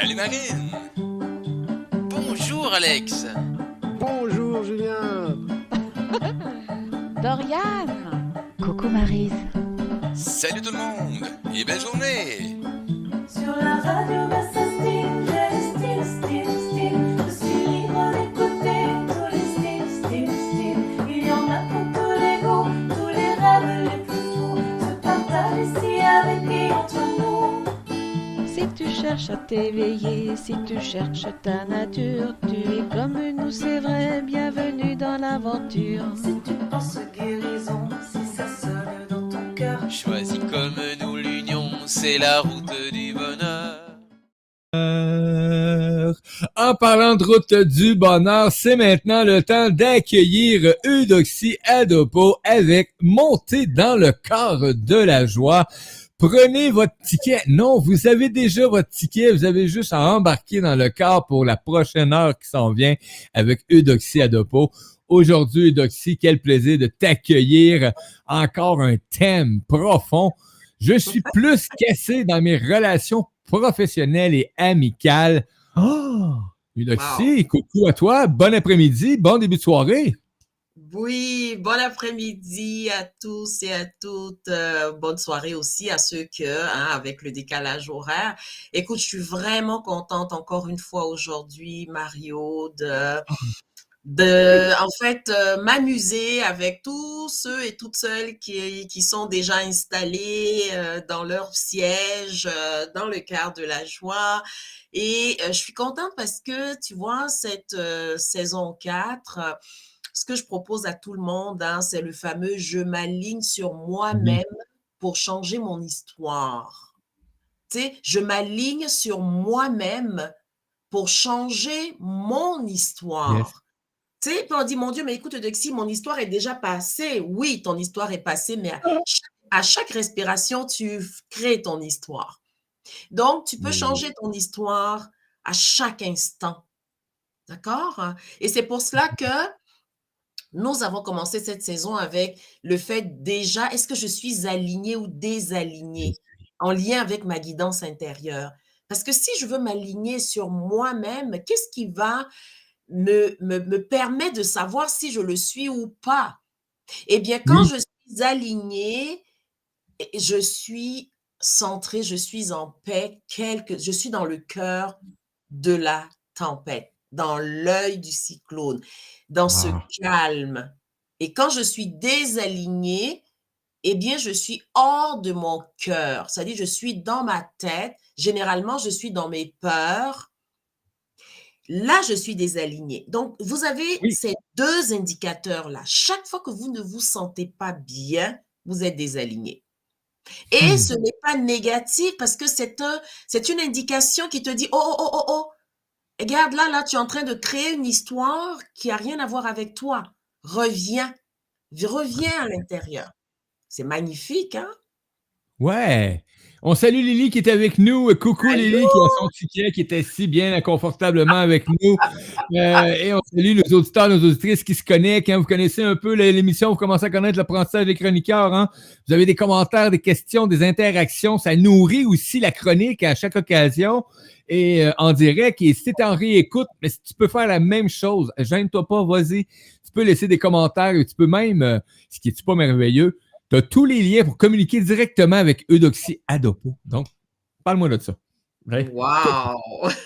Salut Marine. Bonjour Alex. Bonjour Julien. Dorian. Coucou Marise. Salut tout le monde et belle journée. Sur la radio, cherches à t'éveiller, si tu cherches ta nature, tu es comme nous, c'est vrai, bienvenue dans l'aventure. Si tu penses guérison, si ça sonne dans ton cœur. Choisis comme nous l'union, c'est la route du bonheur. En parlant de route du bonheur, c'est maintenant le temps d'accueillir Eudoxie Adopo avec Montée dans le corps de la joie. Prenez votre ticket. Non, vous avez déjà votre ticket. Vous avez juste à embarquer dans le corps pour la prochaine heure qui s'en vient avec Eudoxie Adopo. Aujourd'hui, Eudoxie, quel plaisir de t'accueillir. Encore un thème profond. Je suis plus cassé dans mes relations professionnelles et amicales. Oh! Eudoxie, coucou à toi. Bon après-midi, bon début de soirée. Oui, bon après-midi à tous et à toutes. Euh, bonne soirée aussi à ceux que, hein, avec le décalage horaire. Écoute, je suis vraiment contente encore une fois aujourd'hui, Mario, de, de, en fait, euh, m'amuser avec tous ceux et toutes celles qui, qui sont déjà installés euh, dans leur siège, dans le quart de la joie. Et je suis contente parce que, tu vois, cette saison 4, euh, ce que je propose à tout le monde, hein, c'est le fameux je m'aligne sur moi-même pour changer mon histoire. Tu sais, je m'aligne sur moi-même pour changer mon histoire. Yes. Tu sais, on dit, mon Dieu, mais écoute, Dexy, mon histoire est déjà passée. Oui, ton histoire est passée, mais à chaque, à chaque respiration, tu crées ton histoire. Donc, tu peux changer ton histoire à chaque instant. D'accord? Et c'est pour cela que nous avons commencé cette saison avec le fait déjà, est-ce que je suis alignée ou désalignée en lien avec ma guidance intérieure? Parce que si je veux m'aligner sur moi-même, qu'est-ce qui va me, me, me permettre de savoir si je le suis ou pas? Eh bien, quand Oui. je suis alignée, je suis centrée, je suis en paix, quelque, je suis dans le cœur de la tempête, dans l'œil du cyclone, dans ce calme. Et quand je suis désalignée, eh bien, je suis hors de mon cœur. C'est-à-dire, je suis dans ma tête. Généralement, je suis dans mes peurs. Là, je suis désalignée. Donc, vous avez Oui. ces deux indicateurs-là. Chaque fois que vous ne vous sentez pas bien, vous êtes désaligné. Et Hmm. ce n'est pas négatif parce que c'est un, c'est une indication qui te dit, oh, oh, oh, oh, oh, regarde là, là, tu es en train de créer une histoire qui a rien à voir avec toi. Reviens, reviens à l'intérieur. C'est magnifique, hein? Ouais. On salue Lily qui est avec nous. Coucou Lily qui a son ticket, qui était si bien confortablement avec nous. Euh, et on salue nos auditeurs, nos auditrices qui se connectent. Hein. Vous connaissez un peu l'émission, vous commencez à connaître l'apprentissage des chroniqueurs. Hein. Vous avez des commentaires, des questions, des interactions. Ça nourrit aussi la chronique à chaque occasion et euh, en direct. Et si tu es en réécoute, mais si tu peux faire la même chose, gêne-toi pas, vas-y. Tu peux laisser des commentaires et tu peux même, euh, ce qui est pas merveilleux, tu as tous les liens pour communiquer directement avec Eudoxie Adopo. Donc, parle-moi de ça. Ouais. Wow!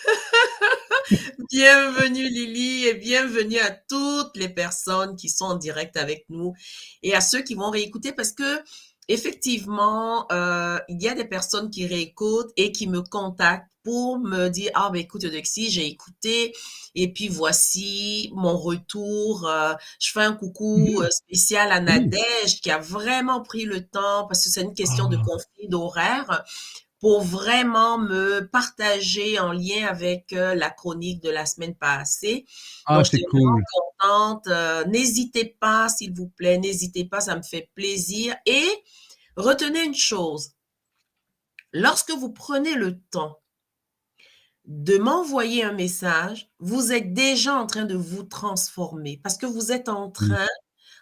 bienvenue Lily et bienvenue à toutes les personnes qui sont en direct avec nous et à ceux qui vont réécouter parce que effectivement, euh, il y a des personnes qui réécoutent et qui me contactent pour me dire ah ben écoute Eudoxie, j'ai écouté et puis voici mon retour. Euh, je fais un coucou euh, spécial à Nadège qui a vraiment pris le temps parce que c'est une question de Ah. conflit d'horaire pour vraiment me partager en lien avec euh, la chronique de la semaine passée. Ah, Donc, vraiment cool. contente. Euh, n'hésitez pas, s'il vous plaît, n'hésitez pas, ça me fait plaisir. Et retenez une chose, lorsque vous prenez le temps de m'envoyer un message, vous êtes déjà en train de vous transformer parce que vous êtes en train,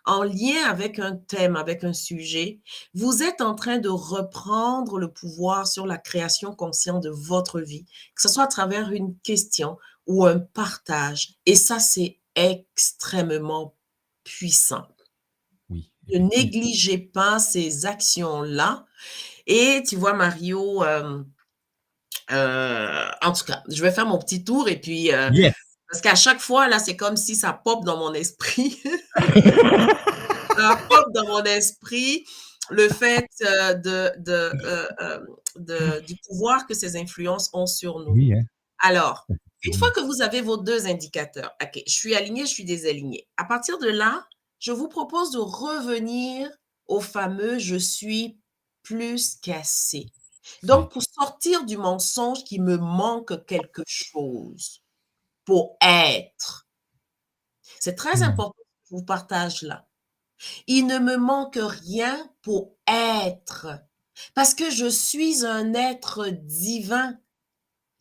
en lien avec un thème, avec un sujet, vous êtes en train de reprendre le pouvoir sur la création consciente de votre vie, que ce soit à travers une question ou un partage. Et ça, c'est extrêmement puissant. Oui. Ne négligez pas ces actions-là. Et tu vois, Mario, euh, euh, en tout cas, je vais faire mon petit tour et puis euh, Yes. Parce qu'à chaque fois, là, c'est comme si ça pop dans mon esprit. ça pop dans mon esprit le fait euh, de, de, euh, euh, de- du pouvoir que ces influences ont sur nous. Oui, hein. Alors, une fois que vous avez vos deux indicateurs, OK, je suis aligné, je suis désaligné. À partir de là, je vous propose de revenir au fameux je suis plus qu'assez. Donc, pour sortir du mensonge qui me manque quelque chose pour être. C'est très Hmm. important que je vous partage là. Il ne me manque rien pour être. Parce que je suis un être divin.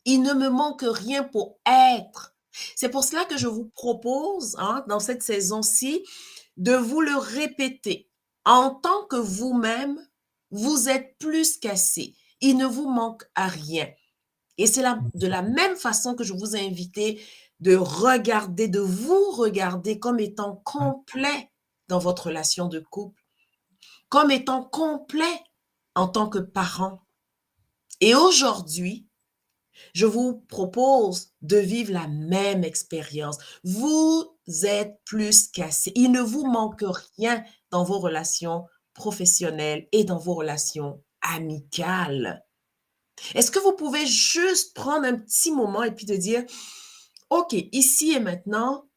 Il ne me manque rien pour être. C'est pour cela que je vous propose, hein, dans cette saison-ci, de vous le répéter. En tant que vous-même, vous êtes plus qu'assez. Il ne vous manque à rien. Et c'est de la même façon que je vous ai invité de regarder, de vous regarder comme étant complet dans votre relation de couple, comme étant complet en tant que parent. Et aujourd'hui, je vous propose de vivre la même expérience. Vous êtes plus qu'assez. Il ne vous manque rien dans vos relations professionnelles et dans vos relations amicales. Est-ce que vous pouvez juste prendre un petit moment et puis de dire, OK, ici et maintenant,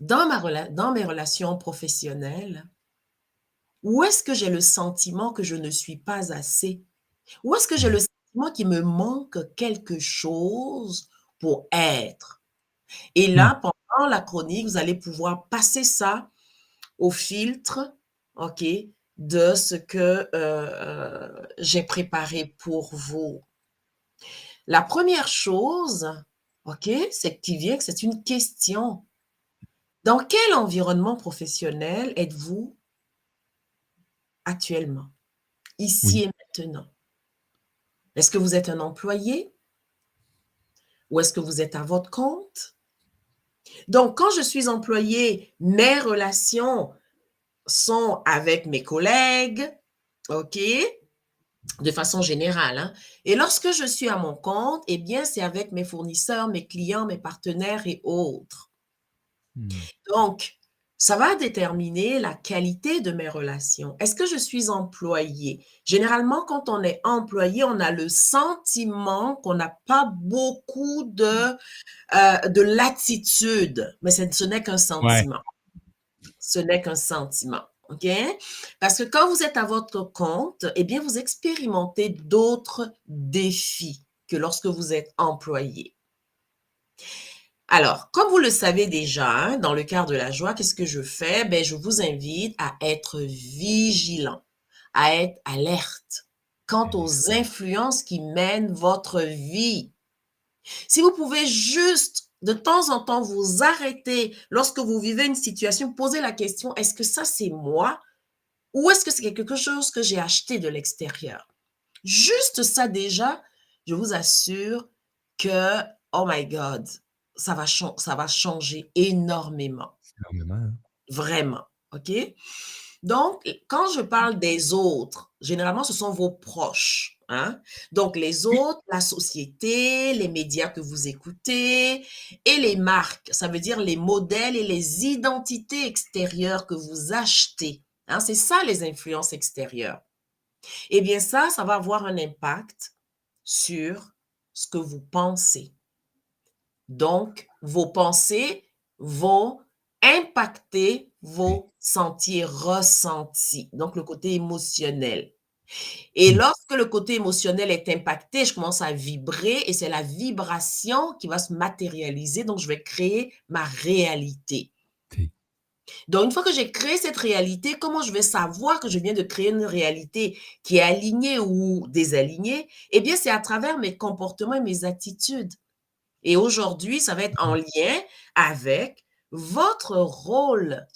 dans, ma dans mes relations professionnelles, où est-ce que j'ai le sentiment que je ne suis pas assez? Où est-ce que j'ai le sentiment qu'il me manque quelque chose pour être? Et là, pendant la chronique, vous allez pouvoir passer ça au filtre, OK, de ce que euh, j'ai préparé pour vous. La première chose, OK, c'est qui vient c'est une question. Dans quel environnement professionnel êtes-vous actuellement, ici Oui. et maintenant? Est-ce que vous êtes un employé? Ou est-ce que vous êtes à votre compte? Donc, quand je suis employé, mes relations sont avec mes collègues, OK? De façon générale. hein. Et lorsque je suis à mon compte, eh bien, c'est avec mes fournisseurs, mes clients, mes partenaires et autres. Hmm. Donc, ça va déterminer la qualité de mes relations. Est-ce que je suis employé? Généralement, quand on est employé, on a le sentiment qu'on n'a pas beaucoup de, euh, de latitude, mais ce, ce n'est qu'un sentiment. Ce n'est qu'un sentiment. Parce que quand vous êtes à votre compte, eh vous expérimentez d'autres défis que lorsque vous êtes employé. Alors, comme vous le savez déjà, hein, dans le cadre de la joie, qu'est-ce que je fais? Ben, je vous invite à être vigilant, à être alerte quant aux influences qui mènent votre vie. Si vous pouvez juste de temps en temps vous arrêter lorsque vous vivez une situation, poser la question, est-ce que ça c'est moi ou est-ce que c'est quelque chose que j'ai acheté de l'extérieur? Juste ça déjà, je vous assure que, oh my God, ça va, chan- ça va changer énormément. Énormément, hein. Vraiment. OK? Donc, quand je parle des autres, généralement, ce sont vos proches. Hein? Donc, les autres, la société, les médias que vous écoutez et les marques. Ça veut dire les modèles et les identités extérieures que vous achetez. Hein? C'est ça, les influences extérieures. Eh bien, ça, ça va avoir un impact sur ce que vous pensez. Donc, vos pensées vont impacter vos sentiers ressentis, donc le côté émotionnel. Et Mm. lorsque le côté émotionnel est impacté, je commence à vibrer et c'est la vibration qui va se matérialiser, donc je vais créer ma réalité. Donc, une fois que j'ai créé cette réalité, comment je vais savoir que je viens de créer une réalité qui est alignée ou désalignée? Eh bien, c'est à travers mes comportements et mes attitudes. Et aujourd'hui, ça va être en lien avec votre rôle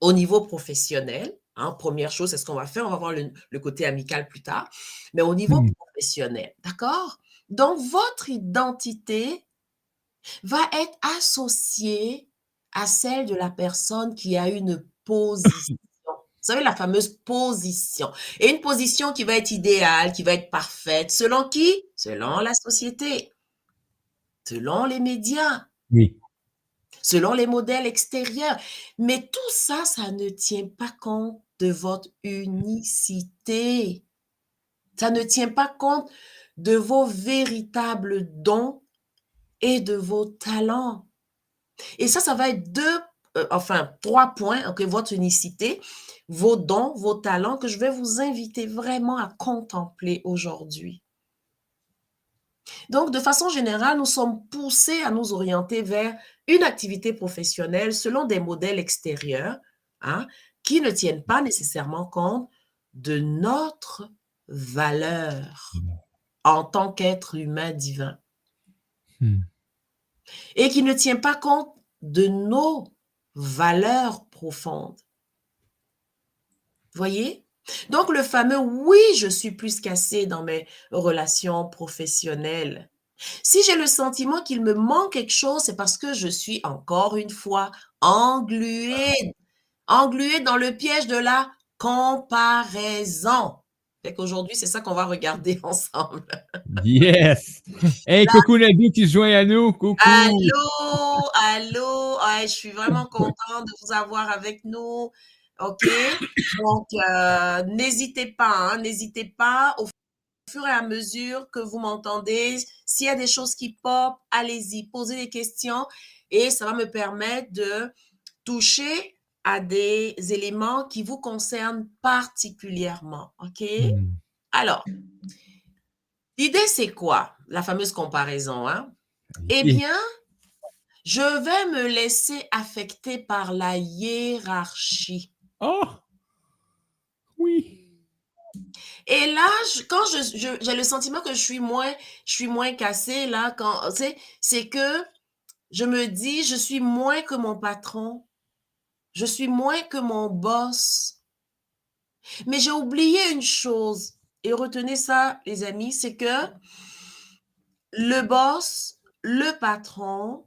au niveau professionnel, hein, première chose, c'est ce qu'on va faire, on va voir le, le côté amical plus tard, mais au niveau Mhm. professionnel, d'accord? Donc, votre identité va être associée à celle de la personne qui a une position. Vous savez, la fameuse position. Et une position qui va être idéale, qui va être parfaite, selon qui? Selon la société, selon les médias, Oui. Selon les modèles extérieurs. Mais tout ça, ça ne tient pas compte de votre unicité. Ça ne tient pas compte de vos véritables dons et de vos talents. Et ça, ça va être deux, euh, enfin, trois points, ok, votre unicité, vos dons, vos talents, que je vais vous inviter vraiment à contempler aujourd'hui. Donc, de façon générale, nous sommes poussés à nous orienter vers une activité professionnelle selon des modèles extérieurs hein, qui ne tiennent pas nécessairement compte de notre valeur en tant qu'être humain divin Hmm. et qui ne tient pas compte de nos valeurs profondes. Voyez? Donc, le fameux oui, je suis plus qu'assez dans mes relations professionnelles. Si j'ai le sentiment qu'il me manque quelque chose, c'est parce que je suis encore une fois engluée, engluée dans le piège de la comparaison. Fait qu'aujourd'hui, c'est ça qu'on va regarder ensemble. Yes! Hey, coucou Nadou qui se joint à nous. Coucou! Allô, allô, Ouais, je suis vraiment contente de vous avoir avec nous. OK? Donc, euh, n'hésitez pas, hein, n'hésitez pas au fur et à mesure que vous m'entendez. S'il y a des choses qui pop, allez-y, posez des questions et ça va me permettre de toucher à des éléments qui vous concernent particulièrement. OK? Hmm. Alors, l'idée, c'est quoi? La fameuse comparaison, hein? Eh bien, je vais me laisser affecter par la hiérarchie. Oh! Oui. Et là, je- quand je, je- j'ai le sentiment que je suis moins, je suis moins cassée là, quand, tu sais, c'est que je me dis, je suis moins que mon patron, je suis moins que mon boss. Mais j'ai oublié une chose, et retenez ça, les amis, c'est que le boss, le patron,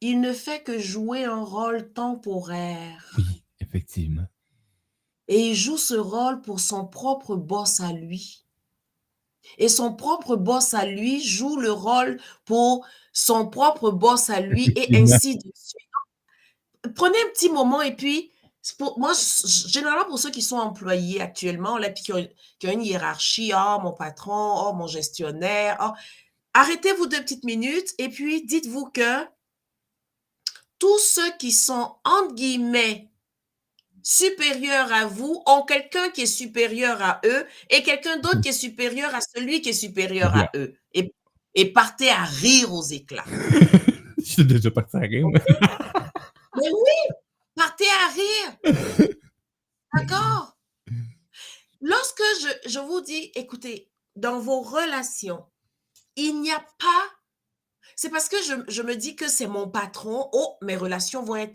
il ne fait que jouer un rôle temporaire. Oui, effectivement. Et il joue ce rôle pour son propre boss à lui. Et son propre boss à lui joue le rôle pour son propre boss à lui et ainsi de suite. Prenez un petit moment et puis, pour, moi, généralement pour ceux qui sont employés actuellement, là, puis qui ont, qui ont une hiérarchie, oh mon patron, oh mon gestionnaire, oh, arrêtez-vous deux petites minutes et puis dites-vous que tous ceux qui sont, entre guillemets, supérieurs à vous ont quelqu'un qui est supérieur à eux et quelqu'un d'autre qui est supérieur à celui qui est supérieur à eux. Et, et partez à rire aux éclats. Je suis déjà parti à rire. Mais oui, partez à rire. D'accord? Lorsque je, je vous dis, écoutez, dans vos relations, il n'y a pas... C'est parce que je, je me dis que c'est mon patron. Oh, mes relations vont être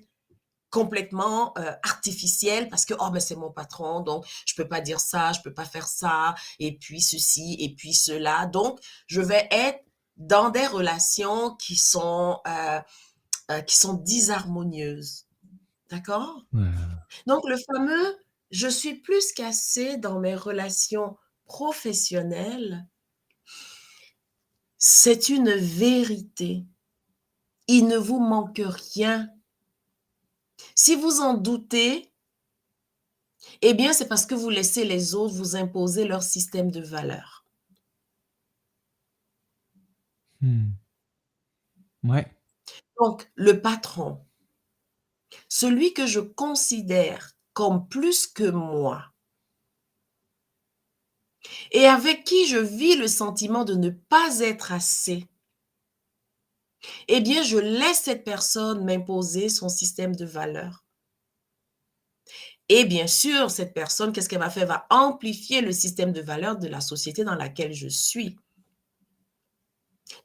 complètement euh, artificielles parce que, oh, mais c'est mon patron, donc je peux pas dire ça, je peux pas faire ça, et puis ceci, et puis cela. Donc, je vais être dans des relations qui sont, euh, euh, qui sont disharmonieuses. D'accord? Ouais. Donc, le fameux je suis plus qu'assez dans mes relations professionnelles, c'est une vérité. Il ne vous manque rien. Si vous en doutez, eh bien, c'est parce que vous laissez les autres vous imposer leur système de valeurs. Hmm. Ouais. Donc, le patron, celui que je considère comme plus que moi, et avec qui je vis le sentiment de ne pas être assez, eh bien, je laisse cette personne m'imposer son système de valeurs. Et bien sûr, cette personne, qu'est-ce qu'elle va faire? Va amplifier le système de valeurs de la société dans laquelle je suis.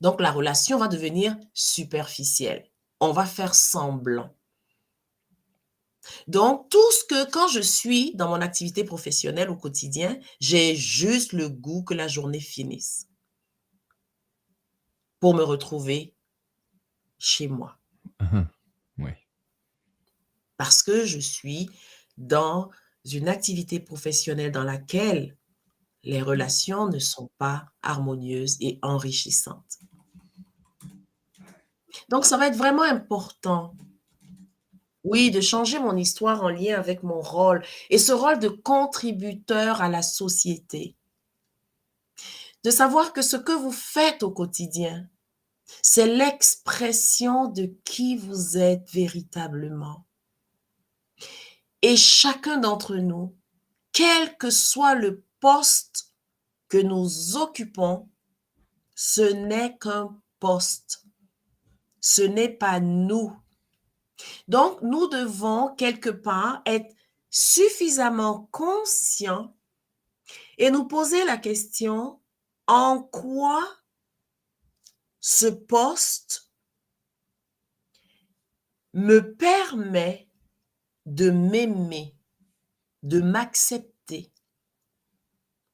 Donc, la relation va devenir superficielle. On va faire semblant. Donc, tout ce que quand je suis dans mon activité professionnelle au quotidien, j'ai juste le goût que la journée finisse pour me retrouver chez moi. Oui. Parce que je suis dans une activité professionnelle dans laquelle les relations ne sont pas harmonieuses et enrichissantes. Donc, ça va être vraiment important, oui, de changer mon histoire en lien avec mon rôle et ce rôle de contributeur à la société. De savoir que ce que vous faites au quotidien, c'est l'expression de qui vous êtes véritablement. Et chacun d'entre nous, quel que soit le poste que nous occupons, ce n'est qu'un poste. Ce n'est pas nous. Donc, nous devons quelque part être suffisamment conscients et nous poser la question, en quoi ce poste me permet de m'aimer, de m'accepter.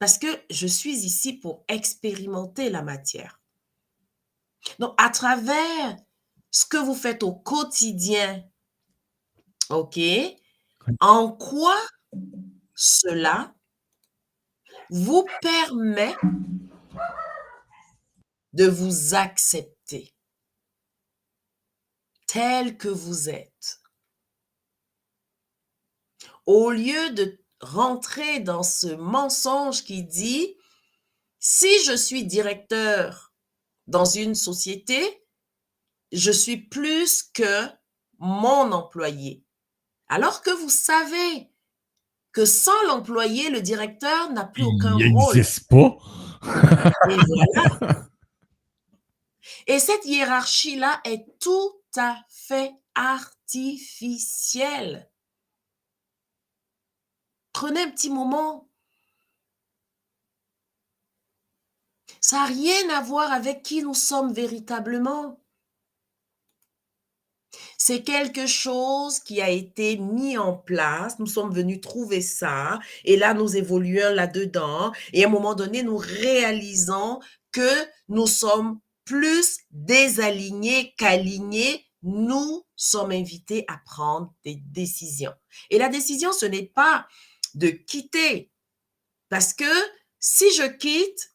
Parce que je suis ici pour expérimenter la matière. Donc, à travers ce que vous faites au quotidien, OK, en quoi cela vous permet de vous accepter tel que vous êtes. Au lieu de rentrer dans ce mensonge qui dit, si je suis directeur dans une société, je suis plus que mon employé. Alors que vous savez que sans l'employé, le directeur n'a plus aucun Il rôle. n'existe pas. Et voilà. Et cette hiérarchie-là est tout à fait artificielle. Prenez un petit moment. Ça n'a rien à voir avec qui nous sommes véritablement. C'est quelque chose qui a été mis en place. Nous sommes venus trouver ça. Et là, nous évoluons là-dedans. Et à un moment donné, nous réalisons que nous sommes plus désalignés qu'alignés. Nous sommes invités à prendre des décisions. Et la décision, ce n'est pas de quitter. Parce que si je quitte,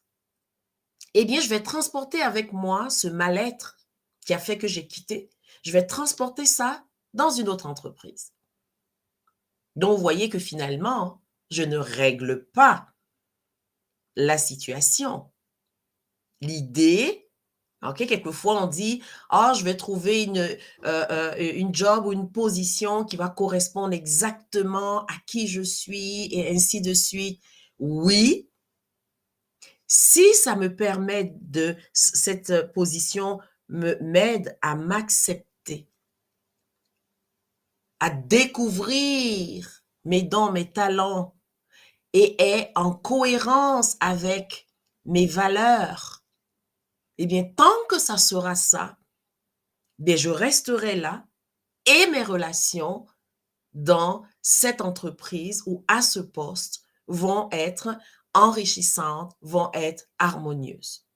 eh bien, je vais transporter avec moi ce mal-être qui a fait que j'ai quitté. Je vais transporter ça dans une autre entreprise. Donc, vous voyez que finalement, je ne règle pas la situation. L'idée, ok, quelquefois on dit, ah, je vais trouver une, euh, euh, une job ou une position qui va correspondre exactement à qui je suis et ainsi de suite. Oui, si ça me permet de, cette position m'aide à m'accepter, à découvrir mes dons, mes talents et est en cohérence avec mes valeurs, eh bien, tant ça sera ça, bien, je resterai là et mes relations dans cette entreprise ou à ce poste vont être enrichissantes, vont être harmonieuses.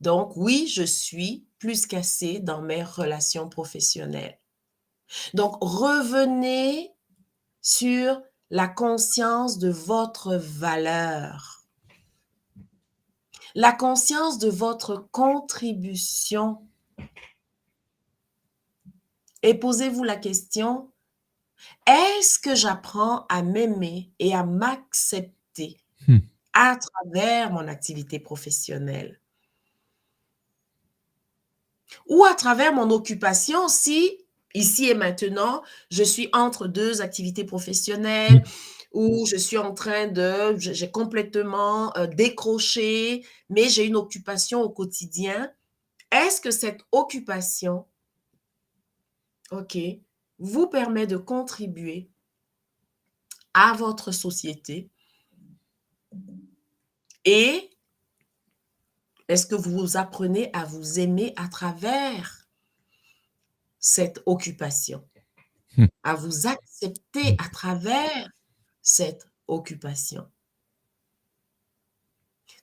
Donc, oui, je suis plus qu'assez dans mes relations professionnelles. Donc, revenez sur la conscience de votre valeur, la conscience de votre contribution. Et posez-vous la question, est-ce que j'apprends à m'aimer et à m'accepter Hmm. à travers mon activité professionnelle? Ou à travers mon occupation si ici et maintenant, je suis entre deux activités professionnelles ou je suis en train de, j'ai complètement euh, décroché, mais j'ai une occupation au quotidien. Est-ce que cette occupation, OK, vous permet de contribuer à votre société? Et est-ce que vous apprenez à vous aimer à travers cette occupation? Hmm. à vous accepter à travers cette occupation.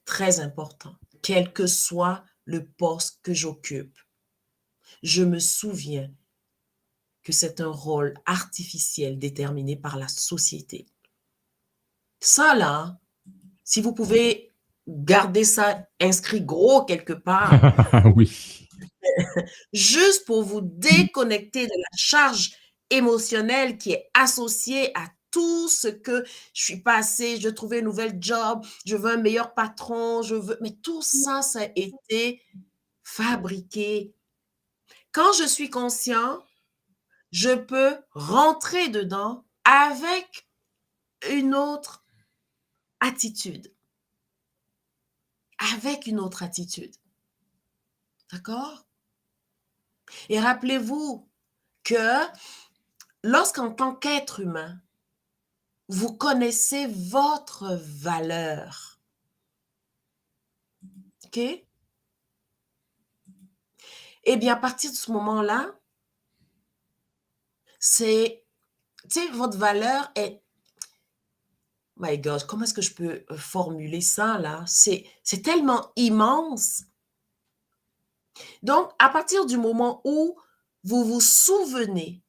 Très important, quel que soit le poste que j'occupe. Je me souviens que c'est un rôle artificiel déterminé par la société. Ça, là, si vous pouvez garder ça inscrit gros quelque part, oui. juste pour vous déconnecter de la charge émotionnelle qui est associée à tout ce que je suis passé, je trouve un nouvel job, je veux un meilleur patron, je veux... Mais tout ça, ça a été fabriqué. Quand je suis conscient, je peux rentrer dedans avec une autre attitude. Avec une autre attitude. D'accord? Et rappelez-vous que lorsqu'en tant qu'être humain, vous connaissez votre valeur. OK? Eh bien, à partir de ce moment-là, c'est, tu sais, votre valeur est, my God, comment est-ce que je peux euh, formuler ça là? C'est, c'est tellement immense. Donc, à partir du moment où vous vous souvenez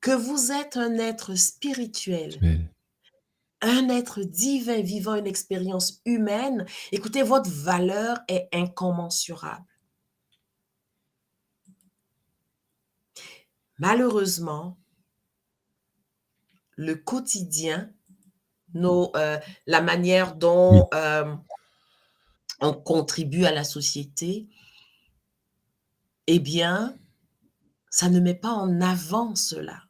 que vous êtes un être spirituel, un être divin vivant une expérience humaine, écoutez, votre valeur est incommensurable. Malheureusement, le quotidien, nos, euh, la manière dont euh, on contribue à la société, eh bien, ça ne met pas en avant cela.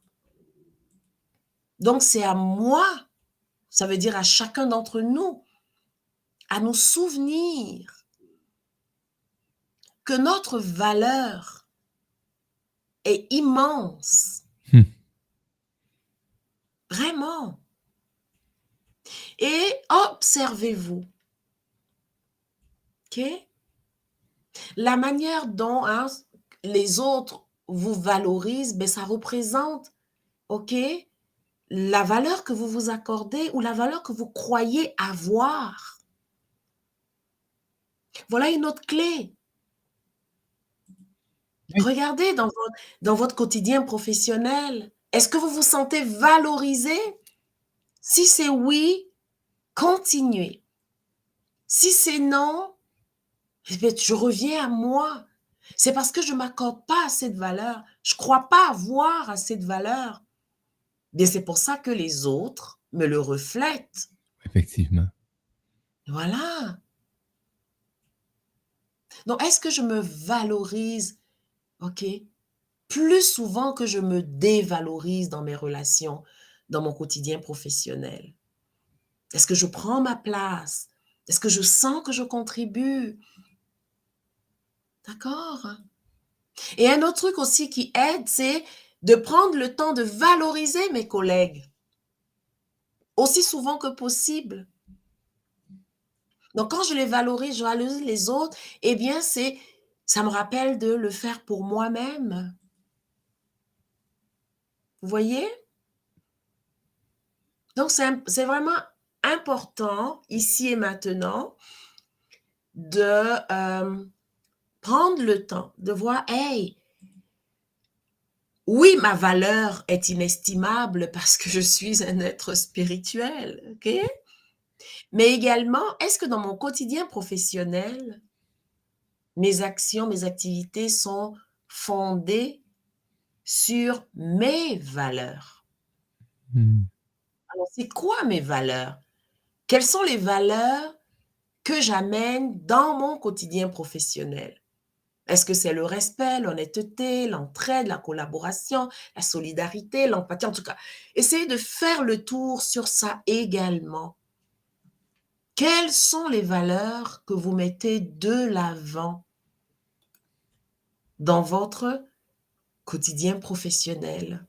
Donc, c'est à moi, ça veut dire à chacun d'entre nous, à nous souvenir que notre valeur est immense. Hmm. Vraiment. Et observez-vous. OK? La manière dont hein, les autres vous valorisent, ben, ça représente, OK, la valeur que vous vous accordez ou la valeur que vous croyez avoir. Voilà une autre clé. Regardez dans votre, dans votre quotidien professionnel, est-ce que vous vous sentez valorisé? Si c'est oui, continuez. Si c'est non, eh je reviens à moi. C'est parce que je ne m'accorde pas assez de valeur. Je ne crois pas avoir assez de valeur. Bien, c'est pour ça que les autres me le reflètent. Effectivement. Voilà. Donc, est-ce que je me valorise, OK, plus souvent que je me dévalorise dans mes relations, dans mon quotidien professionnel? Est-ce que je prends ma place? Est-ce que je sens que je contribue? D'accord? Et un autre truc aussi qui aide, c'est de prendre le temps de valoriser mes collègues aussi souvent que possible. Donc, quand je les valorise, je valorise les autres, eh bien, c'est, ça me rappelle de le faire pour moi-même. Vous voyez? Donc, c'est vraiment important, ici et maintenant, de euh, prendre le temps de voir, hey, oui, ma valeur est inestimable parce que je suis un être spirituel, ok? Mais également, est-ce que dans mon quotidien professionnel, mes actions, mes activités sont fondées sur mes valeurs? Hmm. Alors, c'est quoi mes valeurs? Quelles sont les valeurs que j'amène dans mon quotidien professionnel? Est-ce que c'est le respect, l'honnêteté, l'entraide, la collaboration, la solidarité, l'empathie En tout cas, essayez de faire le tour sur ça également. Quelles sont les valeurs que vous mettez de l'avant dans votre quotidien professionnel?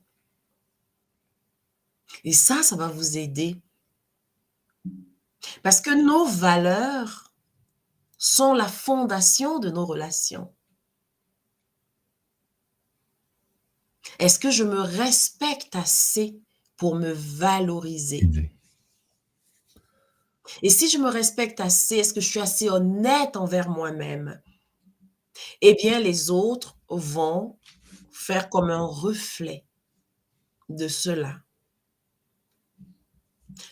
Et ça, ça va vous aider. Parce que nos valeurs sont la fondation de nos relations. Est-ce que je me respecte assez pour me valoriser? Et si je me respecte assez, est-ce que je suis assez honnête envers moi-même? Eh bien, les autres vont faire comme un reflet de cela.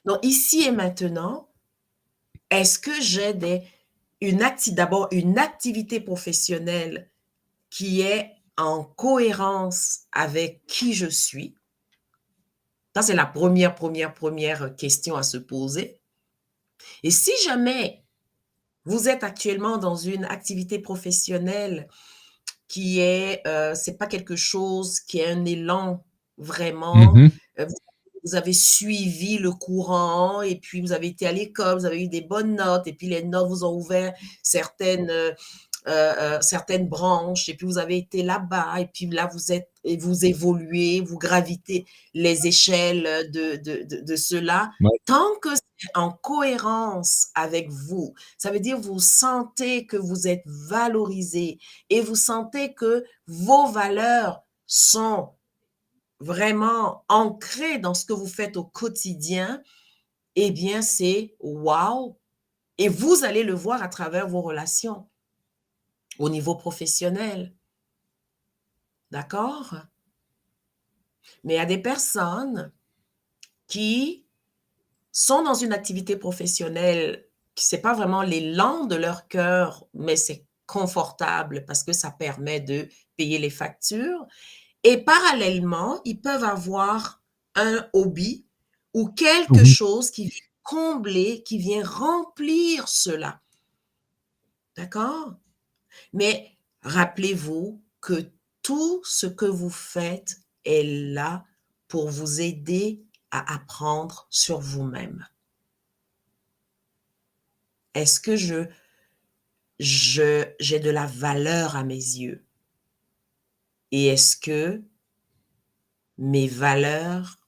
Donc, ici et maintenant, est-ce que j'ai des, une acti- d'abord une activité professionnelle qui est en cohérence avec qui je suis? Ça, c'est la première, première, première question à se poser. Et si jamais vous êtes actuellement dans une activité professionnelle qui est, euh, c'est pas quelque chose qui est un élan vraiment, Mhm. euh, vous, vous avez suivi le courant et puis vous avez été à l'école, vous avez eu des bonnes notes et puis les notes vous ont ouvert certaines, euh, euh, certaines branches et puis vous avez été là-bas et puis là vous êtes et vous évoluez, vous gravitez les échelles de, de, de, de cela. Ouais. Tant que c'est en cohérence avec vous, ça veut dire vous sentez que vous êtes valorisé et vous sentez que vos valeurs sont vraiment ancrées dans ce que vous faites au quotidien, eh bien c'est wow. Et vous allez le voir à travers vos relations au niveau professionnel. D'accord? Mais il y a des personnes qui sont dans une activité professionnelle qui c'est pas vraiment l'élan de leur cœur, mais c'est confortable parce que ça permet de payer les factures. Et parallèlement, ils peuvent avoir un hobby ou quelque chose qui vient combler, qui vient remplir cela. D'accord? Mais rappelez-vous que tout ce que vous faites est là pour vous aider à apprendre sur vous-même. Est-ce que je, je, j'ai de la valeur à mes yeux? Et est-ce que mes valeurs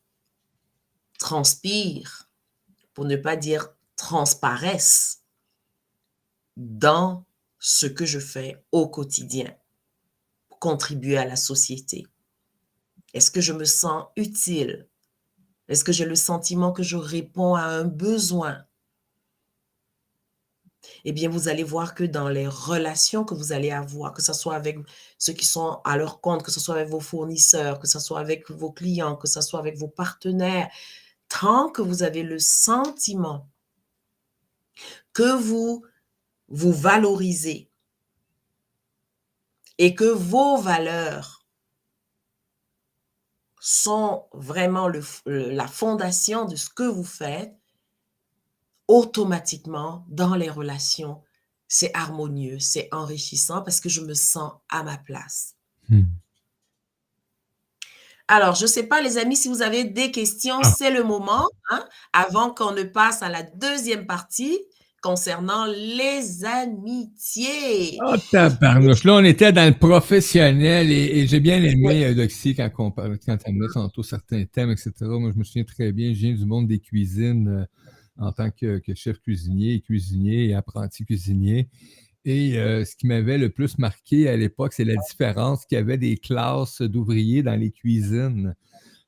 transpirent, pour ne pas dire transparaissent, dans ce que je fais au quotidien pour contribuer à la société? Est-ce que je me sens utile? Est-ce que j'ai le sentiment que je réponds à un besoin? Eh bien, vous allez voir que dans les relations que vous allez avoir, que ce soit avec ceux qui sont à leur compte, que ce soit avec vos fournisseurs, que ce soit avec vos clients, que ce soit avec vos partenaires, tant que vous avez le sentiment que vous vous valorisez et que vos valeurs sont vraiment le, la fondation de ce que vous faites, automatiquement, dans les relations, c'est harmonieux, c'est enrichissant parce que je me sens à ma place. Hmm. Alors, je ne sais pas, les amis, si vous avez des questions, Ah. c'est le moment, hein, avant qu'on ne passe à la deuxième partie concernant les amitiés. Oh, tabarnouche. Là, on était dans le professionnel et, et j'ai bien aimé, euh, Doxy, quand on parlait, quand tu amenait tantôt certains thèmes, etc. Moi, je me souviens très bien, je viens du monde des cuisines euh, en tant que, que chef cuisinier, cuisinier et apprenti cuisinier. Et euh, ce qui m'avait le plus marqué à l'époque, c'est la différence qu'il y avait des classes d'ouvriers dans les cuisines.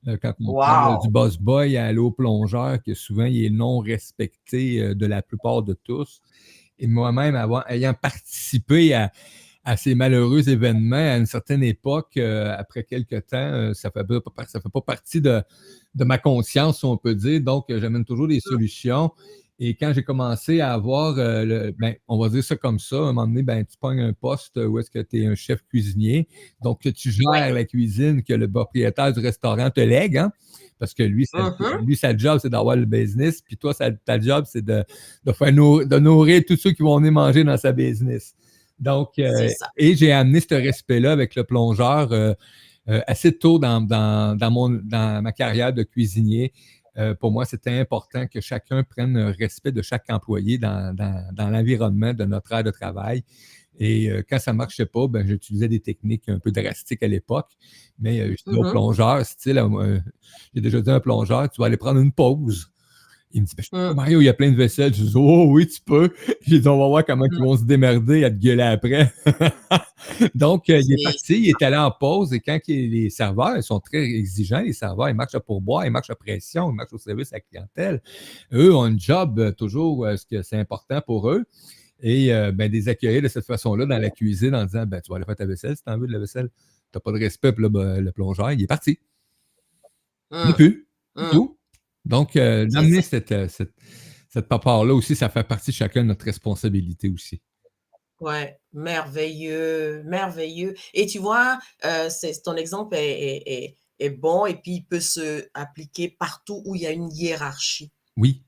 Euh, quand on Wow. parle du boss boy à l'eau plongeur, que souvent il est non respecté euh, de la plupart de tous. Et moi-même, ayant participé à, à ces malheureux événements à une certaine époque, euh, après quelques temps, euh, ça fait ça fait pas partie de, de ma conscience, si on peut dire. Donc, euh, j'amène toujours des solutions. Et quand j'ai commencé à avoir, euh, le, ben, on va dire ça comme ça, à un moment donné, ben, tu pognes un poste où est-ce que tu es un chef cuisinier, donc que tu gères Ouais. la cuisine que le propriétaire du restaurant te lègue, hein, parce que lui, sa, Mhm. lui, sa job, c'est d'avoir le business, puis toi, sa- ta job, c'est de, de, faire nourrir, de nourrir tous ceux qui vont venir manger dans sa business. Donc, euh, et j'ai amené ce respect-là avec le plongeur euh, assez tôt dans, dans, dans, mon, dans ma carrière de cuisinier. Euh, pour moi, c'était important que chacun prenne un respect de chaque employé dans, dans, dans l'environnement de notre aire de travail. Et euh, quand ça ne marchait pas, ben, j'utilisais des techniques un peu drastiques à l'époque. Mais euh, je Mhm. plongeur, style, euh, j'ai déjà dit à un plongeur, tu vas aller prendre une pause. Il me dit, ben, je peux pas. Mario, il y a plein de vaisselle. Je dis, oh oui, tu peux. J'ai dit, on va voir comment ils vont se démerder à te gueuler après. Donc, euh, il est parti, il est allé en pause et quand il- les serveurs, ils sont très exigeants, les serveurs, ils marchent à pourboire, ils marchent à pression, ils marchent au service à la clientèle. Eux ont un job euh, toujours, euh, ce que c'est important pour eux. Et euh, ben, des accueillir de cette façon-là dans la cuisine en disant, ben, tu vas aller faire ta vaisselle si tu en veux de la vaisselle. Tu pas de respect, là, ben, le plongeur, il est parti. Il n'est Mm. plus. Mm. tout. Donc, euh, d'amener ça. cette, euh, cette, cette part-là aussi, ça fait partie de chacun de notre responsabilité aussi. Ouais, merveilleux, merveilleux. Et tu vois, euh, ton exemple est, est- est- est bon et puis il peut se appliquer partout où il y a une hiérarchie. Oui.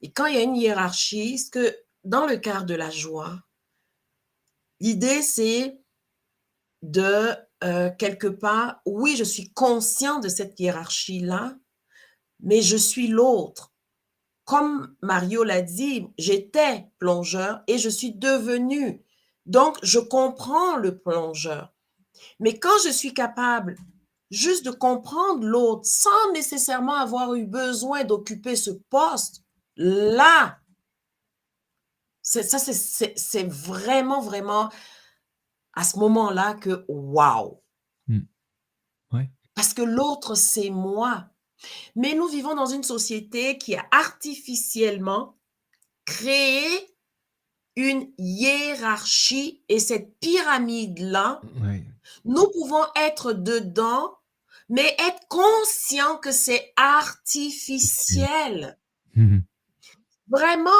Et quand il y a une hiérarchie, ce que dans le quart de la joie, l'idée c'est de euh, quelque part, oui, je suis conscient de cette hiérarchie-là, mais je suis l'autre. Comme Mario l'a dit, j'étais plongeur et je suis devenu. Donc, je comprends le plongeur. Mais quand je suis capable juste de comprendre l'autre sans nécessairement avoir eu besoin d'occuper ce poste, là, c'est, ça, c'est, vraiment, vraiment à ce moment-là que, waouh! Mm. Ouais. Parce que l'autre, c'est moi. Mais nous vivons dans une société qui a artificiellement créé une hiérarchie et cette pyramide-là, nous pouvons être dedans, mais être conscient que c'est artificiel. Mhm. Vraiment,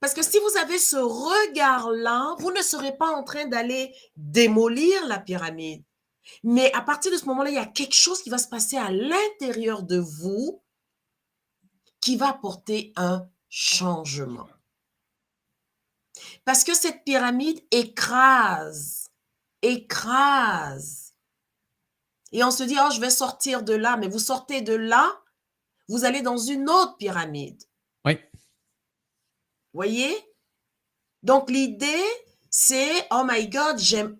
parce que si vous avez ce regard-là, vous ne serez pas en train d'aller démolir la pyramide. Mais à partir de ce moment-là, il y a quelque chose qui va se passer à l'intérieur de vous qui va apporter un changement. Parce que cette pyramide écrase, écrase. Et on se dit, oh, je vais sortir de là, mais vous sortez de là, vous allez dans une autre pyramide. Oui. Voyez? Donc l'idée, c'est, oh my God, j'aime,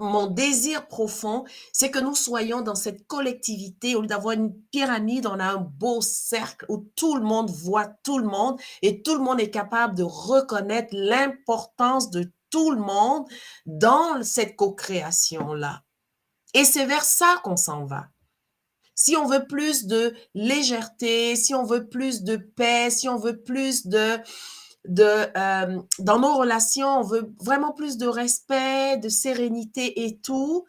mon désir profond, c'est que nous soyons dans cette collectivité, au lieu d'avoir une pyramide, on a un beau cercle où tout le monde voit tout le monde et tout le monde est capable de reconnaître l'importance de tout le monde dans cette co-création-là. Et c'est vers ça qu'on s'en va. Si on veut plus de légèreté, si on veut plus de paix, si on veut plus de, de euh, dans nos relations, on veut vraiment plus de respect, de sérénité et tout,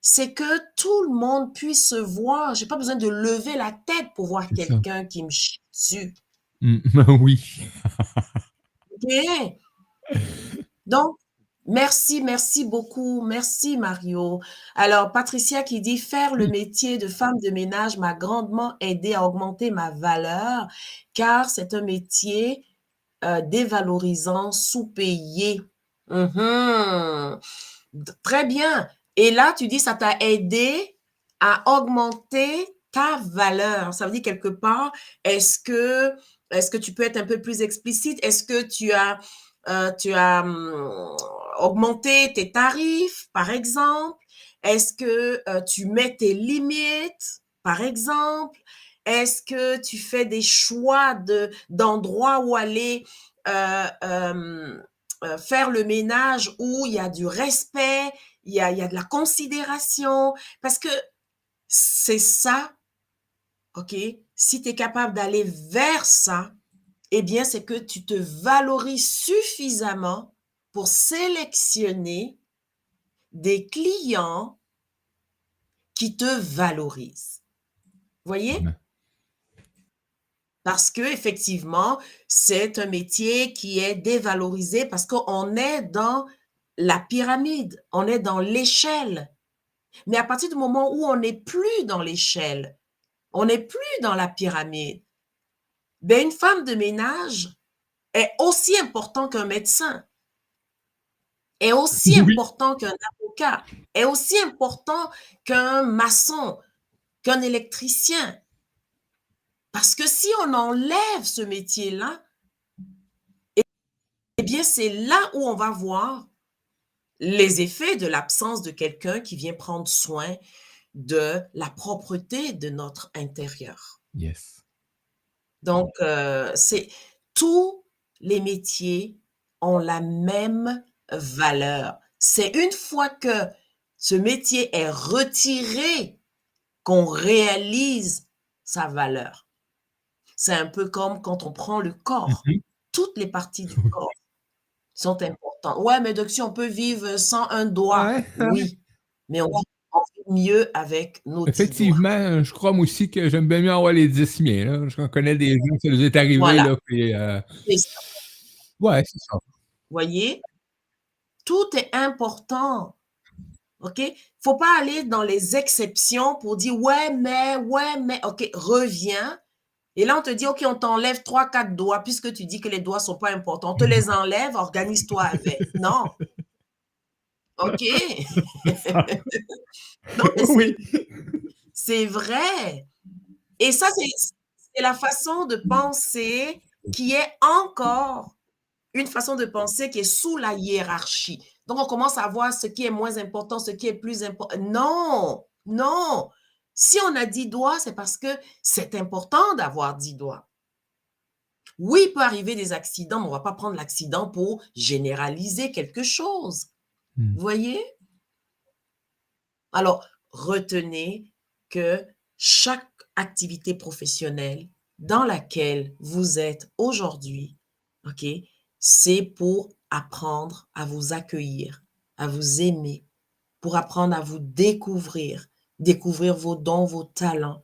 c'est que tout le monde puisse se voir. J'ai pas besoin de lever la tête pour voir quelqu'un qui me chie dessus. Mm, oui. Ok. Donc, merci, merci beaucoup. Merci, Mario. Alors, Patricia qui dit faire le métier de femme de ménage m'a grandement aidé à augmenter ma valeur car c'est un métier euh, dévalorisant, sous-payé. Mhm. Très bien. Et là, tu dis ça t'a aidé à augmenter ta valeur. Ça veut dire quelque part, est-ce que, est-ce que tu peux être un peu plus explicite? Est-ce que tu as, euh, hum, augmenté tes tarifs, par exemple? Est-ce que euh, tu mets tes limites, par exemple? Est-ce que tu fais des choix de, d'endroits où aller euh, euh, euh, faire le ménage où il y a du respect, il y a, y a de la considération? Parce que c'est ça, OK? Si tu es capable d'aller vers ça, eh bien, c'est que tu te valorises suffisamment pour sélectionner des clients qui te valorisent. Voyez? Parce que effectivement, c'est un métier qui est dévalorisé parce qu'on est dans la pyramide, on est dans l'échelle. Mais à partir du moment où on n'est plus dans l'échelle, on n'est plus dans la pyramide, ben une femme de ménage est aussi important qu'un médecin, est aussi Oui. important qu'un avocat, est aussi important qu'un maçon, qu'un électricien. Parce que si on enlève ce métier-là, eh bien, c'est là où on va voir les effets de l'absence de quelqu'un qui vient prendre soin de la propreté de notre intérieur. Yes. Donc, euh, c'est tous les métiers ont la même valeur. C'est une fois que ce métier est retiré qu'on réalise sa valeur. C'est un peu comme quand on prend le corps. Mhm. Toutes les parties du corps sont importantes. Ouais, mais donc si on peut vivre sans un doigt, Ouais. oui, mais on vit mieux avec nos doigts. Effectivement, je crois moi aussi que j'aime bien mieux avoir les 10 miens. Là. Je connais des gens ça nous est arrivé. Voilà. Là, puis, euh, C'est ça. ouais, c'est ça. voyez? Tout est important. OK? Faut pas aller dans les exceptions pour dire ouais, mais, ouais, mais. OK, reviens. Et là, on te dit, OK, on t'enlève trois, quatre doigts, puisque tu dis que les doigts sont pas importants. On te les enlève, organise-toi avec. Non. OK? Oui. c'est vrai. Et ça, c'est la façon de penser qui est encore une façon de penser qui est sous la hiérarchie. Donc, on commence à voir ce qui est moins important, ce qui est plus important. Non, non. Si on a 10 doigts, c'est parce que c'est important d'avoir 10 doigts. Oui, il peut arriver des accidents, mais on ne va pas prendre l'accident pour généraliser quelque chose. Hmm. Vous voyez? Alors, retenez que chaque activité professionnelle dans laquelle vous êtes aujourd'hui, OK, c'est pour apprendre à vous accueillir, à vous aimer, pour apprendre à vous découvrir, découvrir vos dons, vos talents,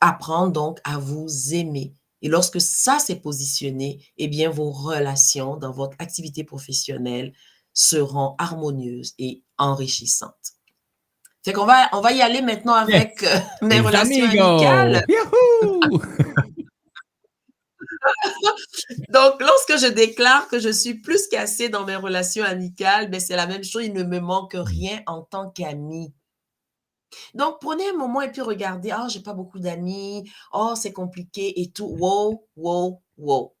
apprendre donc à vous aimer. Et lorsque ça s'est positionné, eh bien, vos relations dans votre activité professionnelle seront harmonieuses et enrichissantes. Fait qu'on va, on va y aller maintenant avec euh, mes Les relations amicales. Donc, lorsque je déclare que je suis plus qu'assez dans mes relations amicales, ben, c'est la même chose, il ne me manque rien en tant qu'ami. Donc, prenez un moment et puis regardez, oh, j'ai pas beaucoup d'amis, oh, c'est compliqué et tout. Wow, wow, wow.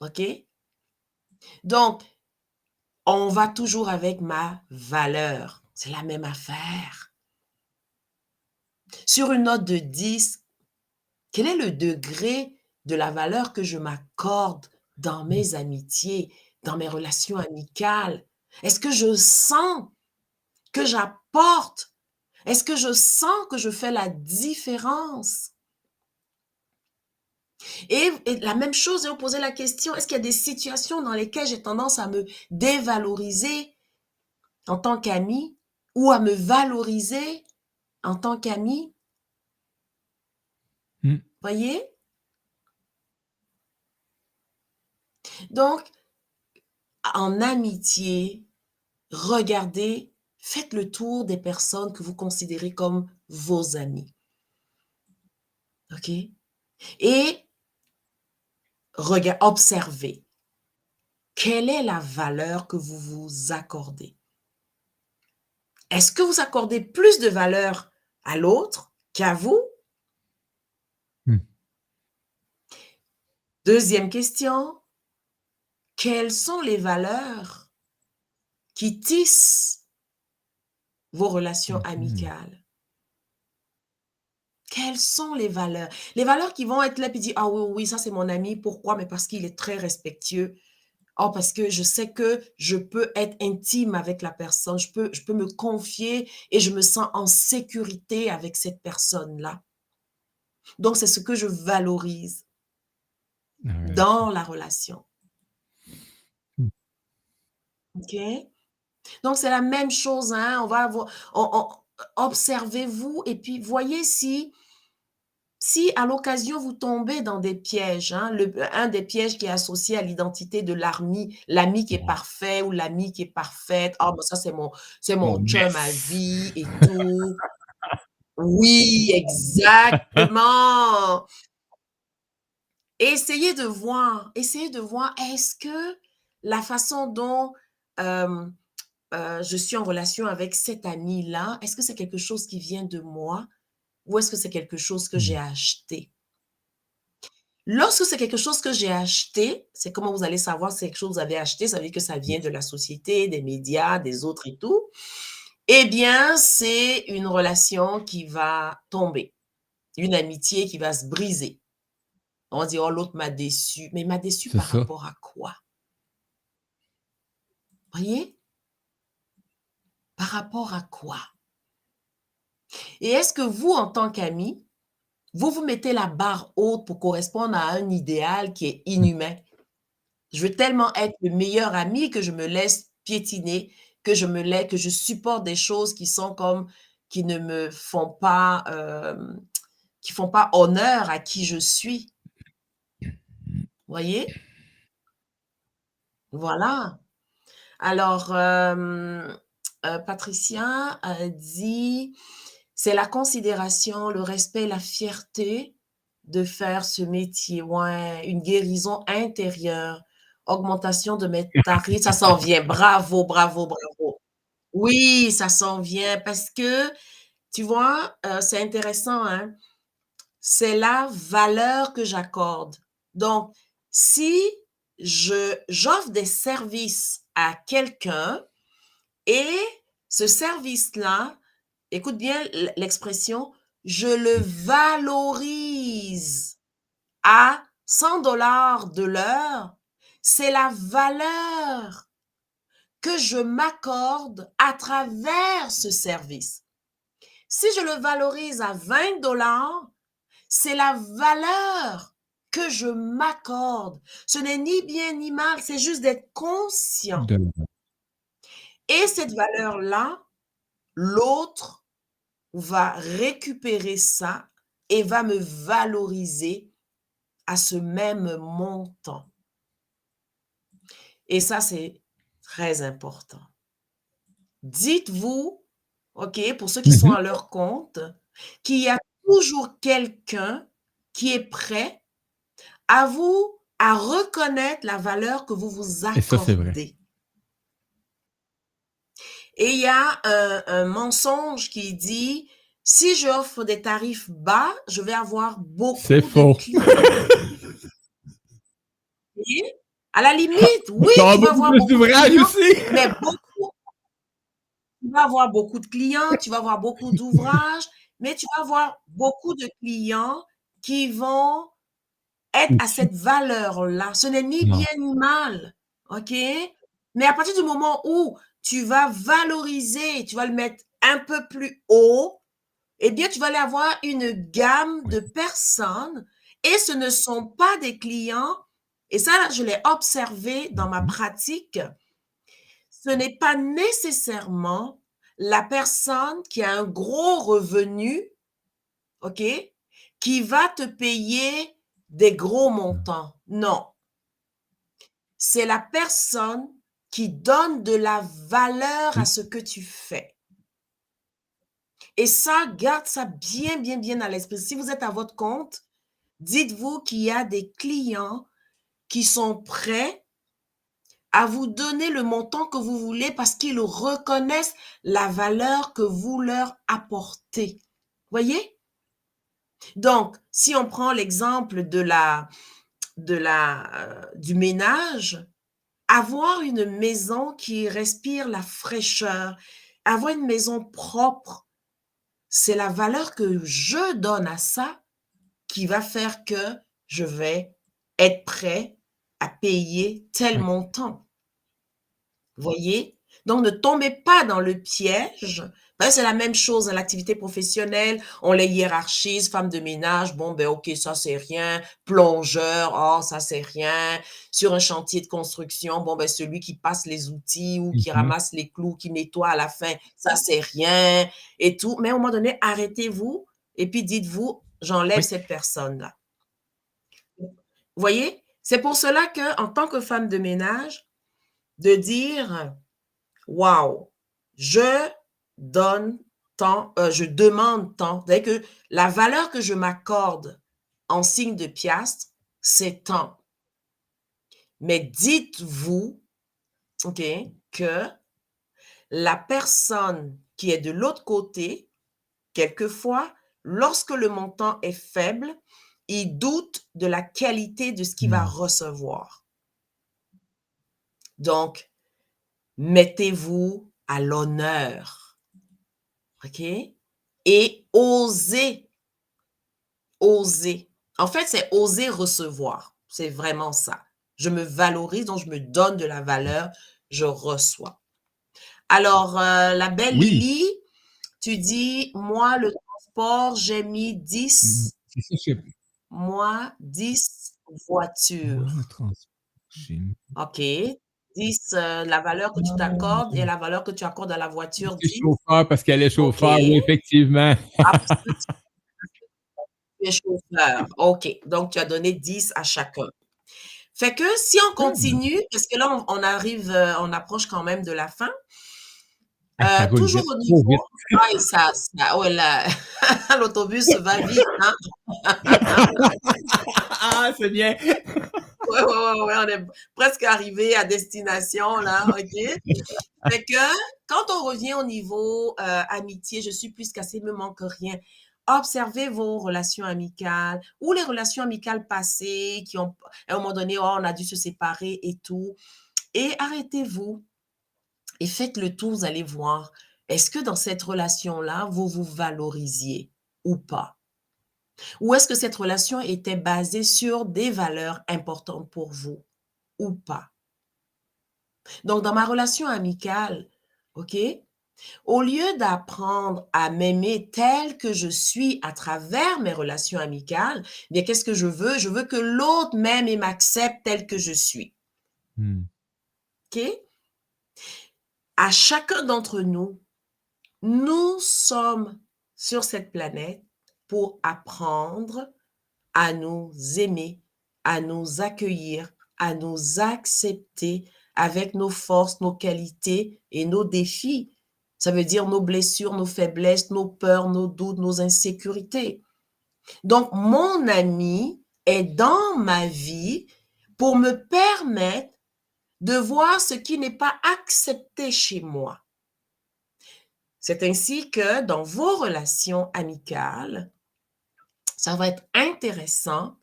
OK? Donc, on va toujours avec ma valeur. C'est la même affaire. Sur une note de 10, quel est le degré de la valeur que je m'accorde dans mes amitiés, dans mes relations amicales? Est-ce que je sens que j'apporte? Est-ce que je sens que je fais la différence? Et, et la même chose, et vous posez la question, est-ce qu'il y a des situations dans lesquelles j'ai tendance à me dévaloriser en tant qu'ami ou à me valoriser en tant qu'ami? Hmm. Voyez? Donc, en amitié, regardez, faites le tour des personnes que vous considérez comme vos amis. OK? Et regardez, observez. Quelle est la valeur que vous vous accordez? Est-ce que vous accordez plus de valeur à l'autre qu'à vous? Hmm. Deuxième question. Quelles sont les valeurs qui tissent vos relations Mhm. amicales? Quelles sont les valeurs? Les valeurs qui vont être là et dire, ah oui, oui, ça c'est mon ami. Pourquoi? Mais parce qu'il est très respectueux. Oh, parce que je sais que je peux être intime avec la personne. Je peux, je peux me confier et je me sens en sécurité avec cette personne-là. Donc, c'est ce que je valorise Ouais. dans la relation. OK? Donc, c'est la même chose, hein? On va observez-vous et puis voyez si, si à l'occasion vous tombez dans des pièges, hein, le, un des pièges qui est associé à l'identité de l'ami, l'ami qui est parfait ou l'ami qui est parfaite. Ah, ben ça, c'est mon, c'est mon Mon chum à vie et tout. Oui, exactement. Essayez de voir, essayez de voir, est-ce que la façon dont euh, euh, je suis en relation avec cet ami-là, est-ce que c'est quelque chose qui vient de moi ou est-ce que c'est quelque chose que j'ai acheté? Lorsque c'est quelque chose que j'ai acheté, c'est comment vous allez savoir si c'est quelque chose que vous avez acheté, ça veut dire que ça vient de la société, des médias, des autres et tout. Eh bien, c'est une relation qui va tomber, une amitié qui va se briser. On dit, oh, l'autre m'a déçu. Mais m'a déçu par ça. rapport à quoi? Voyez? Par rapport à quoi? Et est-ce que vous, en tant qu'ami, vous vous mettez la barre haute pour correspondre à un idéal qui est inhumain? Je veux tellement être le meilleur ami que je me laisse piétiner, que je me laisse, que je supporte des choses qui sont comme, qui ne me font pas, euh, qui font pas honneur à qui je suis. Voyez? Voilà. Alors, euh, euh, Patricia a dit, c'est la considération, le respect, la fierté de faire ce métier. Une guérison intérieure, augmentation de mes tarifs, ça s'en vient. Bravo, bravo, bravo. Oui, ça s'en vient parce que, tu vois, euh, c'est intéressant, hein? C'est la valeur que j'accorde. Donc, si je j'offre des services à quelqu'un et ce service-là, écoute bien l'expression, je le valorise à 100 dollars de l'heure, c'est la valeur que je m'accorde à travers ce service. Si je le valorise à 20 dollars, c'est la valeur que je m'accorde. Ce n'est ni bien ni mal, c'est juste d'être conscient. Et cette valeur-là, l'autre va récupérer ça et va me valoriser à ce même montant. Et ça, c'est très important. Dites-vous, OK, pour ceux qui sont Mhm. à leur compte, qu'il y a toujours quelqu'un qui est prêt à vous, à reconnaître la valeur que vous vous Et ça, accordez. Et il y a un, un mensonge qui dit, si j'offre des tarifs bas, je vais avoir beaucoup C'est de faux. À la limite, oui, Tu vas avoir beaucoup de clients, aussi. mais beaucoup, tu vas avoir beaucoup de clients, tu vas avoir beaucoup d'ouvrages, mais tu vas avoir beaucoup de clients qui vont être à cette valeur-là. Ce n'est ni Non. bien ni mal, OK? Mais à partir du moment où tu vas valoriser, tu vas le mettre un peu plus haut, eh bien, tu vas aller avoir une gamme de personnes et ce ne sont pas des clients, et ça, je l'ai observé dans ma Mhm. pratique, ce n'est pas nécessairement la personne qui a un gros revenu, OK, qui va te payer des gros montants. Non. C'est la personne qui donne de la valeur à ce que tu fais. Et ça, garde ça bien, bien, bien à l'esprit. Si vous êtes à votre compte, dites-vous qu'il y a des clients qui sont prêts à vous donner le montant que vous voulez parce qu'ils reconnaissent la valeur que vous leur apportez. Voyez? Donc, si on prend l'exemple de la, de la, euh, du ménage, avoir une maison qui respire la fraîcheur, avoir une maison propre, c'est la valeur que je donne à ça qui va faire que je vais être prêt à payer tel montant. Voyez? Donc, ne tombez pas dans le piège. Ben, c'est la même chose dans l'activité professionnelle. On les hiérarchise, femme de ménage, bon, ben, OK, ça, c'est rien. Plongeur, oh, ça, c'est rien. Sur un chantier de construction, bon, ben, celui qui passe les outils ou qui Mhm. ramasse les clous, qui nettoie à la fin, ça, c'est rien et tout. Mais à un moment donné, arrêtez-vous et puis dites-vous, j'enlève Oui. cette personne-là. Vous voyez? C'est pour cela que, en tant que femme de ménage, de dire, waouh, je donne tant, euh, je demande tant. C'est-à-dire que la valeur que je m'accorde en signe de piastre, c'est tant. Mais dites-vous, OK, que la personne qui est de l'autre côté, quelquefois, lorsque le montant est faible, il doute de la qualité de ce qu'il va Mm. recevoir. Donc, mettez-vous à l'honneur. OK? Et osez, osez En fait, c'est oser recevoir. C'est vraiment ça. Je me valorise, donc je me donne de la valeur, je reçois. Alors, euh, la belle Oui. Lily, tu dis, moi, le transport, j'ai mis Mhm. 10, C'est ça, je sais. moi, 10 voitures. Moi, le transport, mis- OK. 10, euh, la valeur que tu t'accordes et la valeur que tu accordes à la voiture, C'est 10. chauffeur parce qu'elle est chauffeur, oui, effectivement. Ah, parce que tu es chauffeur. OK. Donc, tu as donné 10 à chacun. Fait que si on Hmm. continue, parce que là, on, on arrive, euh, on approche quand même de la fin. Ah, ça Euh, toujours au niveau. Ah, et ça, ça, ouais, là, l'autobus va vite, hein? Ah, c'est bien. Ouais, ouais, ouais, on est presque arrivé à destination, là, OK? Fait que quand on revient au niveau euh, amitié, je suis plus cassé, me manque rien. Observez vos relations amicales ou les relations amicales passées qui ont, à un moment donné, oh, on a dû se séparer et tout. Et arrêtez-vous et faites le tour, vous allez voir. Est-ce que dans cette relation-là, vous vous valorisiez ou pas? Ou est-ce que cette relation était basée sur des valeurs importantes pour vous ou pas? Donc, dans ma relation amicale, OK, au lieu d'apprendre à m'aimer tel que je suis à travers mes relations amicales, bien, qu'est-ce que je veux? Je veux que l'autre m'aime et m'accepte tel que je suis. Hmm. OK? À chacun d'entre nous, nous sommes sur cette planète pour apprendre à nous aimer, à nous accueillir, à nous accepter avec nos forces, nos qualités et nos défis. Ça veut dire nos blessures, nos faiblesses, nos peurs, nos doutes, nos insécurités. Donc, mon ami est dans ma vie pour me permettre de voir ce qui n'est pas accepté chez moi. C'est ainsi que dans vos relations amicales, ça va être intéressant,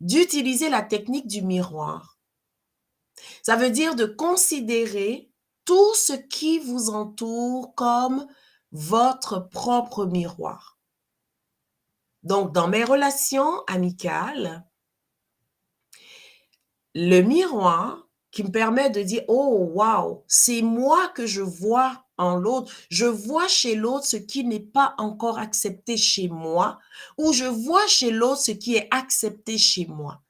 d'utiliser la technique du miroir. Ça veut dire de considérer tout ce qui vous entoure comme votre propre miroir. Donc, dans mes relations amicales, le miroir qui me permet de dire, oh, wow, c'est moi que je vois en l'autre. Je vois chez l'autre ce qui n'est pas encore accepté chez moi, ou je vois chez l'autre ce qui est accepté chez moi.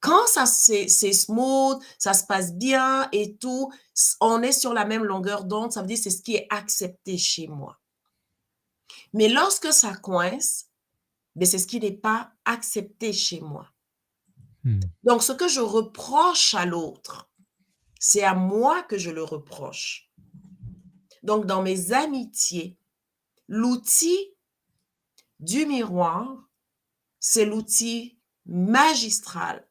Quand ça c'est smooth, ça se passe bien et tout, on est sur la même longueur d'onde, ça veut dire c'est ce qui est accepté chez moi. Mais lorsque ça coince, ben c'est ce qui n'est pas accepté chez moi. Hmm. Donc, ce que je reproche à l'autre, c'est à moi que je le reproche. Donc, dans mes amitiés, l'outil du miroir, c'est l'outil magistral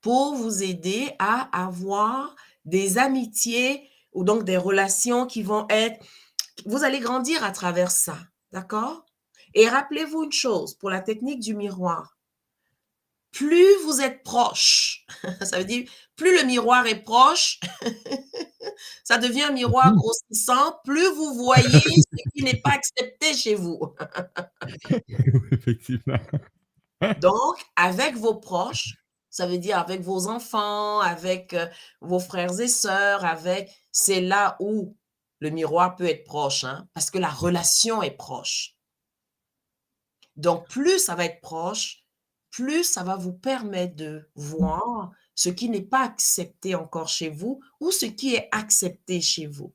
pour vous aider à avoir des amitiés ou donc des relations qui vont être, vous allez grandir à travers ça, d'accord? Et rappelez-vous une chose pour la technique du miroir. Plus vous êtes proche, ça veut dire plus le miroir est proche, ça devient un miroir Mhm. grossissant, plus vous voyez ce qui n'est pas accepté chez vous. Effectivement. Donc, avec vos proches, ça veut dire avec vos enfants, avec euh, vos frères et sœurs, avec, c'est là où le miroir peut être proche, hein, parce que la relation est proche. Donc, plus ça va être proche, plus ça va vous permettre de voir ce qui n'est pas accepté encore chez vous ou ce qui est accepté chez vous.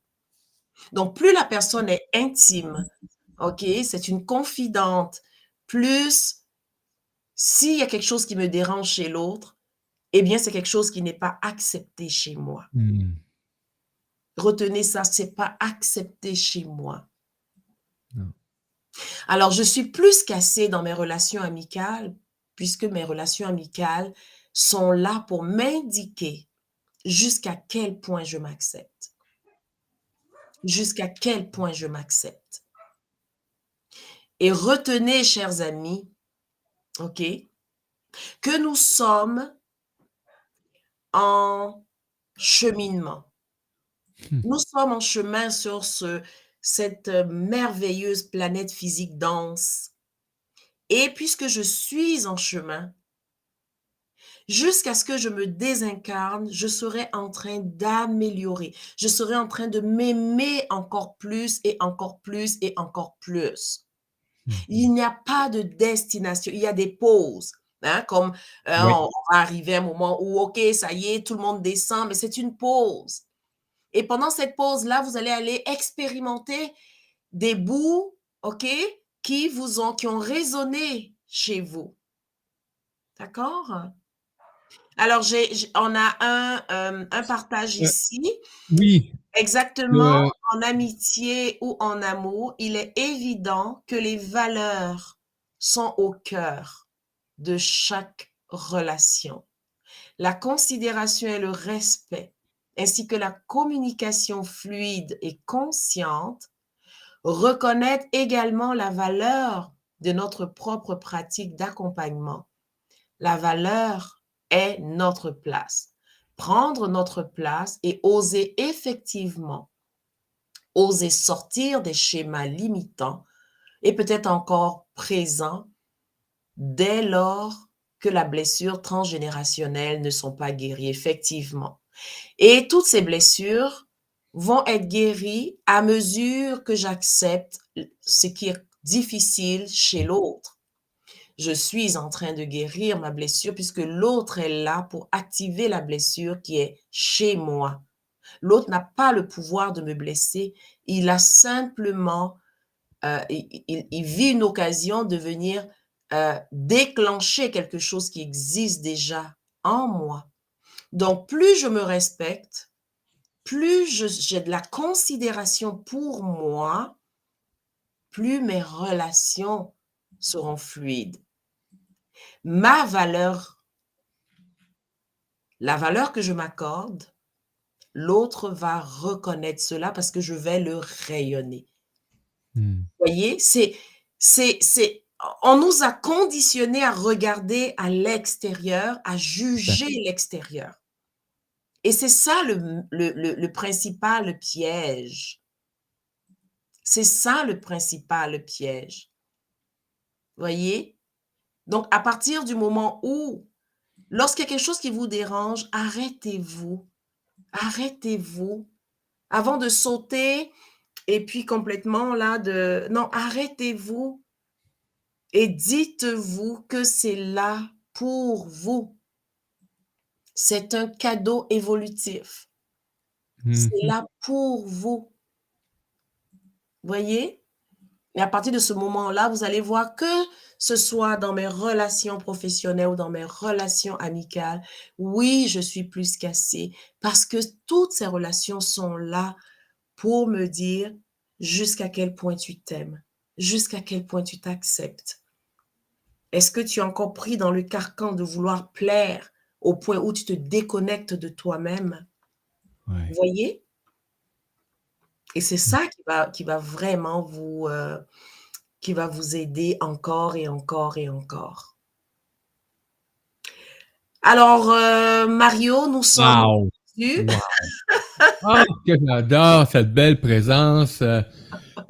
Donc, plus la personne est intime, OK, c'est une confidente, plus s'il y a quelque chose qui me dérange chez l'autre, eh bien, c'est quelque chose qui n'est pas accepté chez moi. Hmm. Retenez ça, c'est pas accepté chez moi. Non. Alors, je suis plus cassée dans mes relations amicales, puisque mes relations amicales sont là pour m'indiquer jusqu'à quel point je m'accepte. Jusqu'à quel point je m'accepte. Et retenez, chers amis, OK, que nous sommes en cheminement. Hmm. Nous sommes en chemin sur ce, cette merveilleuse planète physique dense. Et puisque je suis en chemin, jusqu'à ce que je me désincarne, je serai en train d'améliorer. Je serai en train de m'aimer encore plus et encore plus et encore plus. Mhm. Il n'y a pas de destination, il y a des pauses. hein, comme euh, Oui. on va arriver à un moment où, OK, ça y est, tout le monde descend, mais c'est une pause. Et pendant cette pause-là, vous allez aller expérimenter des bouts, OK, qui vous ont, qui ont résonné chez vous. D'accord? Alors, j'ai, j- on a un, euh, un partage Euh, ici. Oui. Exactement, Euh, en amitié ou en amour, il est évident que les valeurs sont au cœur de chaque relation. La considération et le respect, ainsi que la communication fluide et consciente, reconnaître également la valeur de notre propre pratique d'accompagnement. La valeur est notre place. Prendre notre place et oser effectivement, oser sortir des schémas limitants et peut-être encore présents dès lors que la blessure transgénérationnelle ne sont pas guéries, effectivement. Et toutes ces blessures vont être guéries à mesure que j'accepte ce qui est difficile chez l'autre. Je suis en train de guérir ma blessure puisque l'autre est là pour activer la blessure qui est chez moi. L'autre n'a pas le pouvoir de me blesser. Il a simplement, euh, il vit une occasion de venir euh, déclencher quelque chose qui existe déjà en moi. Donc, plus je me respecte, plus j'ai de la considération pour moi, plus mes relations seront fluides. Ma valeur, la valeur que je m'accorde, l'autre va reconnaître cela parce que je vais le rayonner. Hmm. voyez, c'est, c'est, c'est, on nous a conditionnés à regarder à l'extérieur, à juger l'extérieur. Et c'est ça le, principal piège. C'est ça le principal piège. Voyez? Donc, à partir du moment où, lorsqu'il y a quelque chose qui vous dérange, arrêtez-vous. Arrêtez-vous. Avant de sauter et puis complètement là de... Non, arrêtez-vous et dites-vous que c'est là pour vous. C'est un cadeau évolutif. C'est Mhm. là pour vous. Voyez? Et à partir de ce moment-là, vous allez voir que ce soit dans mes relations professionnelles ou dans mes relations amicales, oui, je suis plus qu'assez parce que toutes ces relations sont là pour me dire jusqu'à quel point tu t'aimes, jusqu'à quel point tu t'acceptes. Est-ce que tu es encore pris dans le carcan de vouloir plaire au point où tu te déconnectes de toi-même? Ouais. Vous voyez? Et c'est ça qui va, qui va vraiment vous, euh, qui va vous aider encore et encore et encore. Alors, euh, Mario, nous sommes Wow. dessus. Wow. Ah, que j'adore cette belle présence.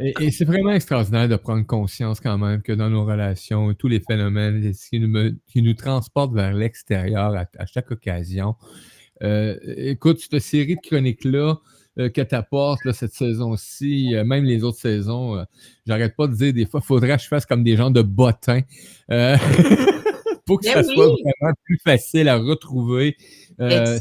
Et et c'est vraiment extraordinaire de prendre conscience quand même que dans nos relations, tous les phénomènes qui nous, qui nous transportent vers l'extérieur à, à chaque occasion. Euh, écoute, cette série de chroniques-là euh, que tu apportes cette saison-ci, euh, même les autres saisons, j'arrête pas de dire des fois, il faudrait que je fasse comme des gens de bottins pour que Mais ça soit vraiment plus facile à retrouver. Euh,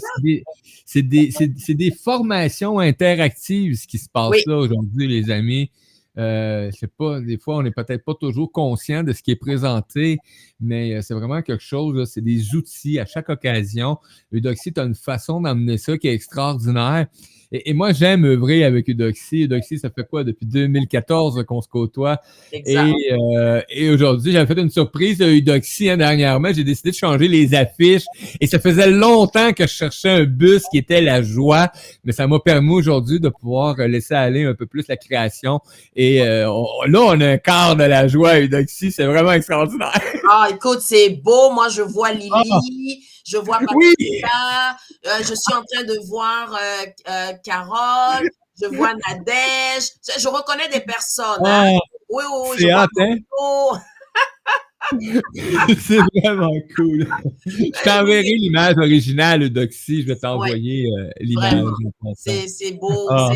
c'est des- des, formations interactives ce qui se passe Oui. là aujourd'hui, les amis. Euh, sais pas, des fois, on n'est peut-être pas toujours conscient de ce qui est présenté, mais euh, c'est vraiment quelque chose, c'est des outils à chaque occasion. Eudoxie, tu as une façon d'amener ça qui est extraordinaire. Et, et moi, j'aime œuvrer avec Eudoxie. Eudoxie, ça fait quoi depuis 2014 qu'on se côtoie? Exact. Et, euh, et aujourd'hui, j'avais fait une surprise à Eudoxie hein, dernièrement. J'ai décidé de changer les affiches. Et ça faisait longtemps que je cherchais un bus qui était la joie. Mais ça m'a permis aujourd'hui de pouvoir euh, laisser aller un peu plus la création. Et euh, on- là, on a un quart de la joie à Eudoxie. C'est vraiment extraordinaire. Ah, écoute, c'est beau. Moi, je vois Lily, je vois Oui! Patricia, euh, je suis en train de voir euh, euh, Carole, je vois Nadège. Je, je reconnais des personnes. hein. Ah, Oui, oui, oui. c'est hâte, hein? C'est vraiment cool. Je t'enverrai l'image originale, Doxy. Je vais t'envoyer euh, l'image. C'est beau, Ah.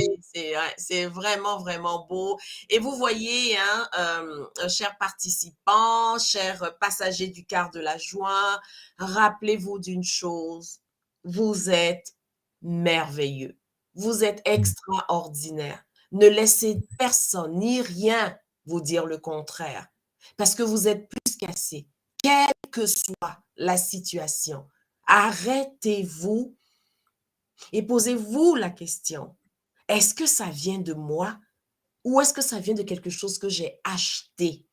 c'est vraiment, vraiment beau. Et vous voyez, hein, euh, chers participants, chers passagers du quart de la joie, rappelez-vous d'une chose, vous êtes merveilleux, vous êtes extraordinaire. Ne laissez personne ni rien vous dire le contraire, parce que vous êtes plus qu'assez, quelle que soit la situation. Arrêtez-vous et posez-vous la question, est-ce que ça vient de moi ou est-ce que ça vient de quelque chose que j'ai acheté?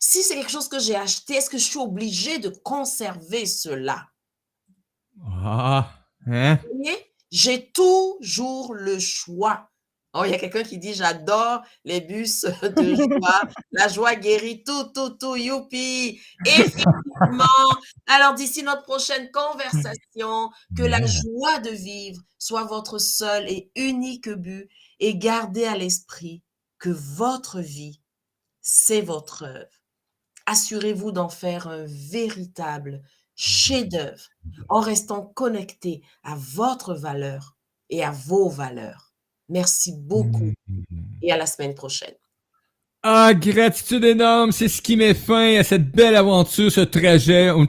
Si c'est quelque chose que j'ai acheté, est-ce que je suis obligée de conserver cela? Ah, hein? J'ai toujours le choix. Oh, il y a quelqu'un qui dit J'adore les bus de joie. La joie guérit tout, tout, tout. Youpi! Effectivement. Alors, d'ici notre prochaine conversation, que la joie de vivre soit votre seul et unique but et gardez à l'esprit que votre vie, c'est votre œuvre. Assurez-vous d'en faire un véritable chef-d'œuvre en restant connecté à votre valeur et à vos valeurs. Merci beaucoup et à la semaine prochaine. Ah, gratitude énorme, c'est ce qui met fin à cette belle aventure, ce trajet. On,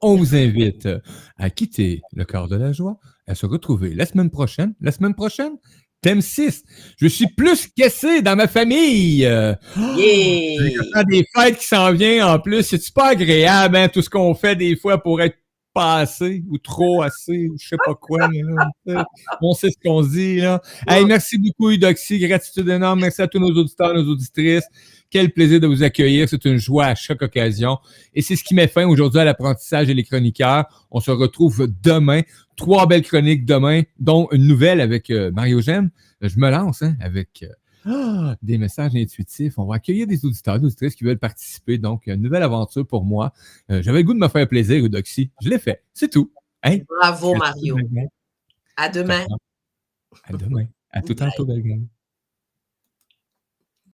on vous invite à quitter le corps de la joie, à se retrouver la semaine prochaine. La semaine prochaine, thème 6. Je suis plus cassé dans ma famille. Yeah! Ah, des fêtes qui s'en viennent en plus. C'est pas agréable, hein, tout ce qu'on fait des fois pour être pas assez ou trop assez ou je sais pas quoi. là, on sait ce qu'on dit. Là. Hey, merci beaucoup, Eudoxie. Gratitude énorme. Merci à tous nos auditeurs, nos auditrices. Quel plaisir de vous accueillir. C'est une joie à chaque occasion. Et c'est ce qui met fin aujourd'hui à l'apprentissage et les chroniqueurs. On se retrouve demain. Trois belles chroniques demain, dont une nouvelle avec euh, Mario Gem. Je me lance hein, avec euh, ah, des messages intuitifs. On va accueillir des auditeurs, des auditrices qui veulent participer. Donc, une nouvelle aventure pour moi. Euh, J'avais le goût de me faire plaisir, Eudoxie. Je l'ai fait. C'est tout. Hey, Bravo, Mario. À À demain. demain. À tout belle gang.